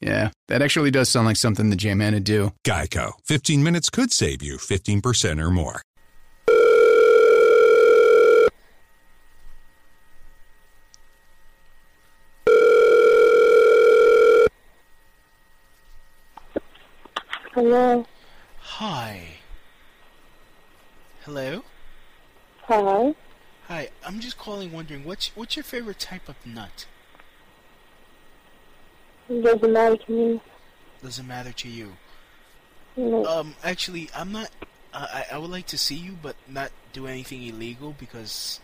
yeah, that actually does sound like something the J-Man would do. Geico. 15 minutes could save you 15% or more. Hello. Hi. Hello? Hi. Hi, I'm just calling wondering what's what's your favorite type of nut? It doesn't matter to me. Doesn't matter to you. No. Um, actually, I'm not. Uh, I I would like to see you, but not do anything illegal because,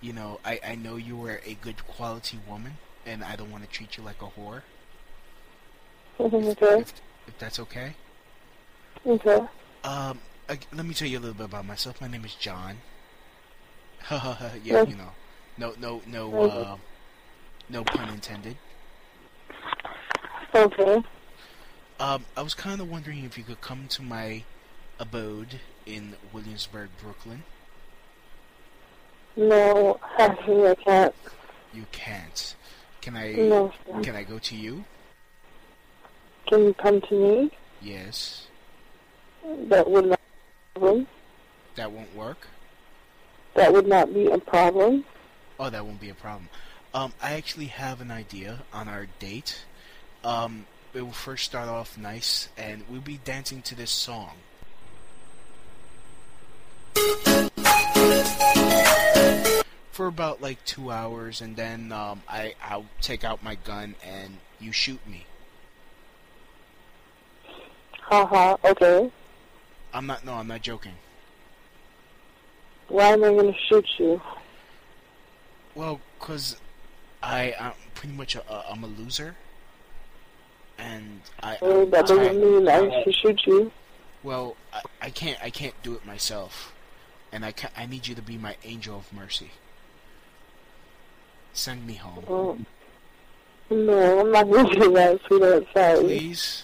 you know, I I know you are a good quality woman, and I don't want to treat you like a whore. okay. If if that's okay. Okay. Um, I, let me tell you a little bit about myself. My name is John. yeah, you know, no no no uh, no pun intended. Okay. Um, I was kind of wondering if you could come to my abode in Williamsburg, Brooklyn. No, actually I can't. You can't. Can I? No, sir. Can I go to you? Can you come to me? Yes. That would not be a problem. That won't work. That would not be a problem. Oh, that won't be a problem. Um, I actually have an idea on our date. Um, it will first start off nice, and we'll be dancing to this song. For about like two hours, and then um, I I'll take out my gun and you shoot me. Haha, okay. I'm not. No, I'm not joking. Why am I to shoot you? Well, cause I I'm pretty much a, a, I'm a loser, and I. I'm that doesn't mean I should shoot you. Well, I, I can't I can't do it myself, and I ca I need you to be my angel of mercy. Send me home, Oh. No, I'm not to do that, sweetheart. Sorry. please.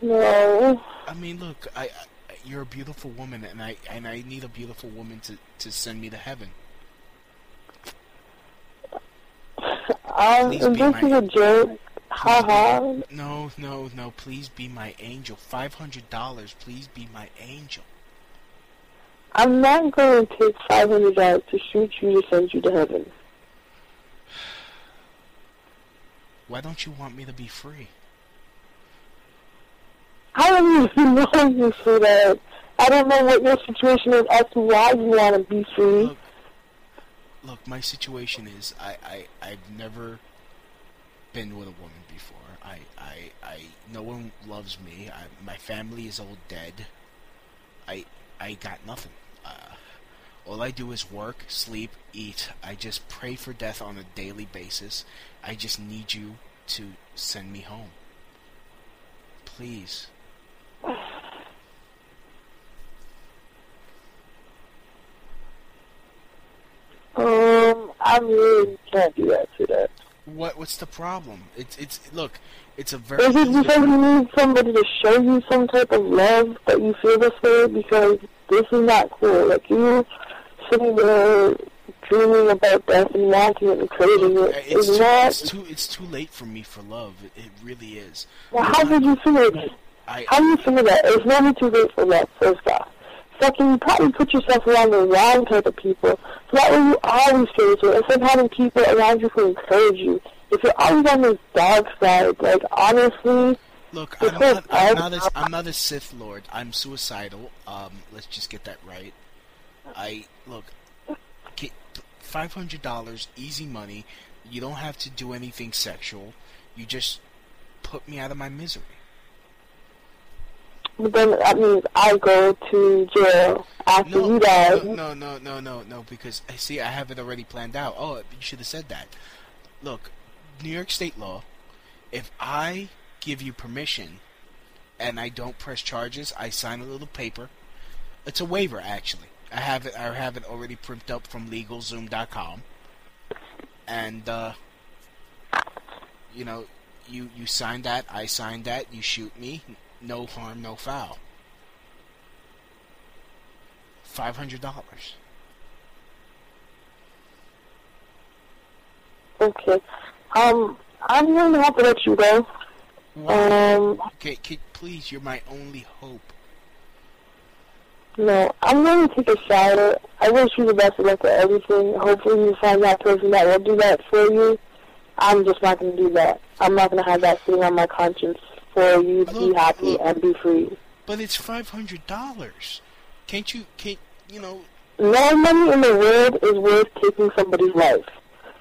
No. I mean, look, I, I you're a beautiful woman, and I and I need a beautiful woman to to send me to heaven. Um, this is a joke. Haha. No, no, no. Please be my angel. Five hundred dollars. Please be my angel. I'm not going to take five hundred dollars to shoot you to send you to heaven. Why don't you want me to be free? I don't even know you for that. I don't know what your situation is as to why you want to be free. Look, look. My situation is I I I've never been with a woman before. I I I no one loves me. I, my family is all dead. I I got nothing. Uh, all I do is work, sleep, eat. I just pray for death on a daily basis. I just need you to send me home. Please. Um, I really can't do that to that. What what's the problem? It's it's look, it's a very Is it because you need somebody to show you some type of love that you feel this way? Because this is not cool. Like you sitting there dreaming about death and wanting it and craving it it's is too, not. it's too it's too late for me for love. It, it really is. Well, how did you feel it? I How do you feel that? It's never too late for love, first off. Second, you probably put yourself around the wrong type of people. So that way you always feel this way. Instead of having people around you who encourage you. If you're always on this dark side, like, honestly, Look, I'm not, I'm not a, I'm not a Sith Lord. I'm suicidal. Um, let's just get that right. I look, five hundred dollars, easy money. You don't have to do anything sexual. You just put me out of my misery. But then that means I go to jail after No, you die. no, no, no, no, no, no. Because I see, I have it already planned out. Oh, you should have said that. Look, New York State law. If I give you permission and I don't press charges, I sign a little paper. It's a waiver, actually. I have it. I have it already printed up from LegalZoom.com, and uh, you know, you you sign that. I sign that. You shoot me. No harm, no foul. Five hundred dollars. Okay. Um, I'm going to have to let you go. Um, Okay, kid, please, you're my only hope. no, I'm going to take a shower. I wish you the best of luck with everything. Hopefully you find that person that will do that for you. I'm just not going to do that. I'm not going to have that sitting on my conscience for you to be happy look. and be free. But it's five hundred dollars. Can't you? Can't you know? No money in the world is worth taking somebody's life.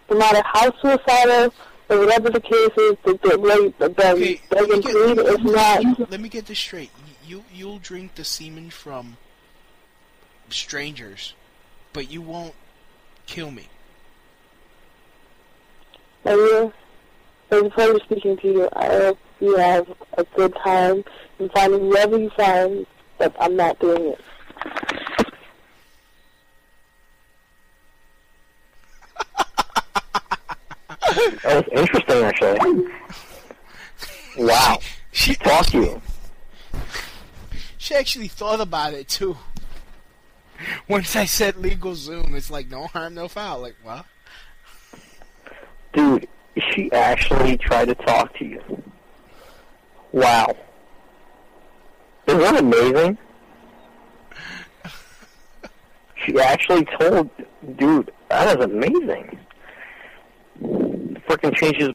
No matter how suicidal or whatever the case is, the the rate, the the, Okay, the let me get- plead is not. Let me get this straight. You you'll drink the semen from strangers, but you won't kill me. Maria, it was a pleasure speaking to you. I hope you have a good time and finding whoever you find, but I'm not doing it. That was interesting, actually. Wow. She Fuck you. she actually thought about it too. Once I said LegalZoom, it's like no harm, no foul. Like what? Dude, she actually tried to talk to you. Wow. Isn't that amazing? She actually told, dude, that is amazing. Freaking changes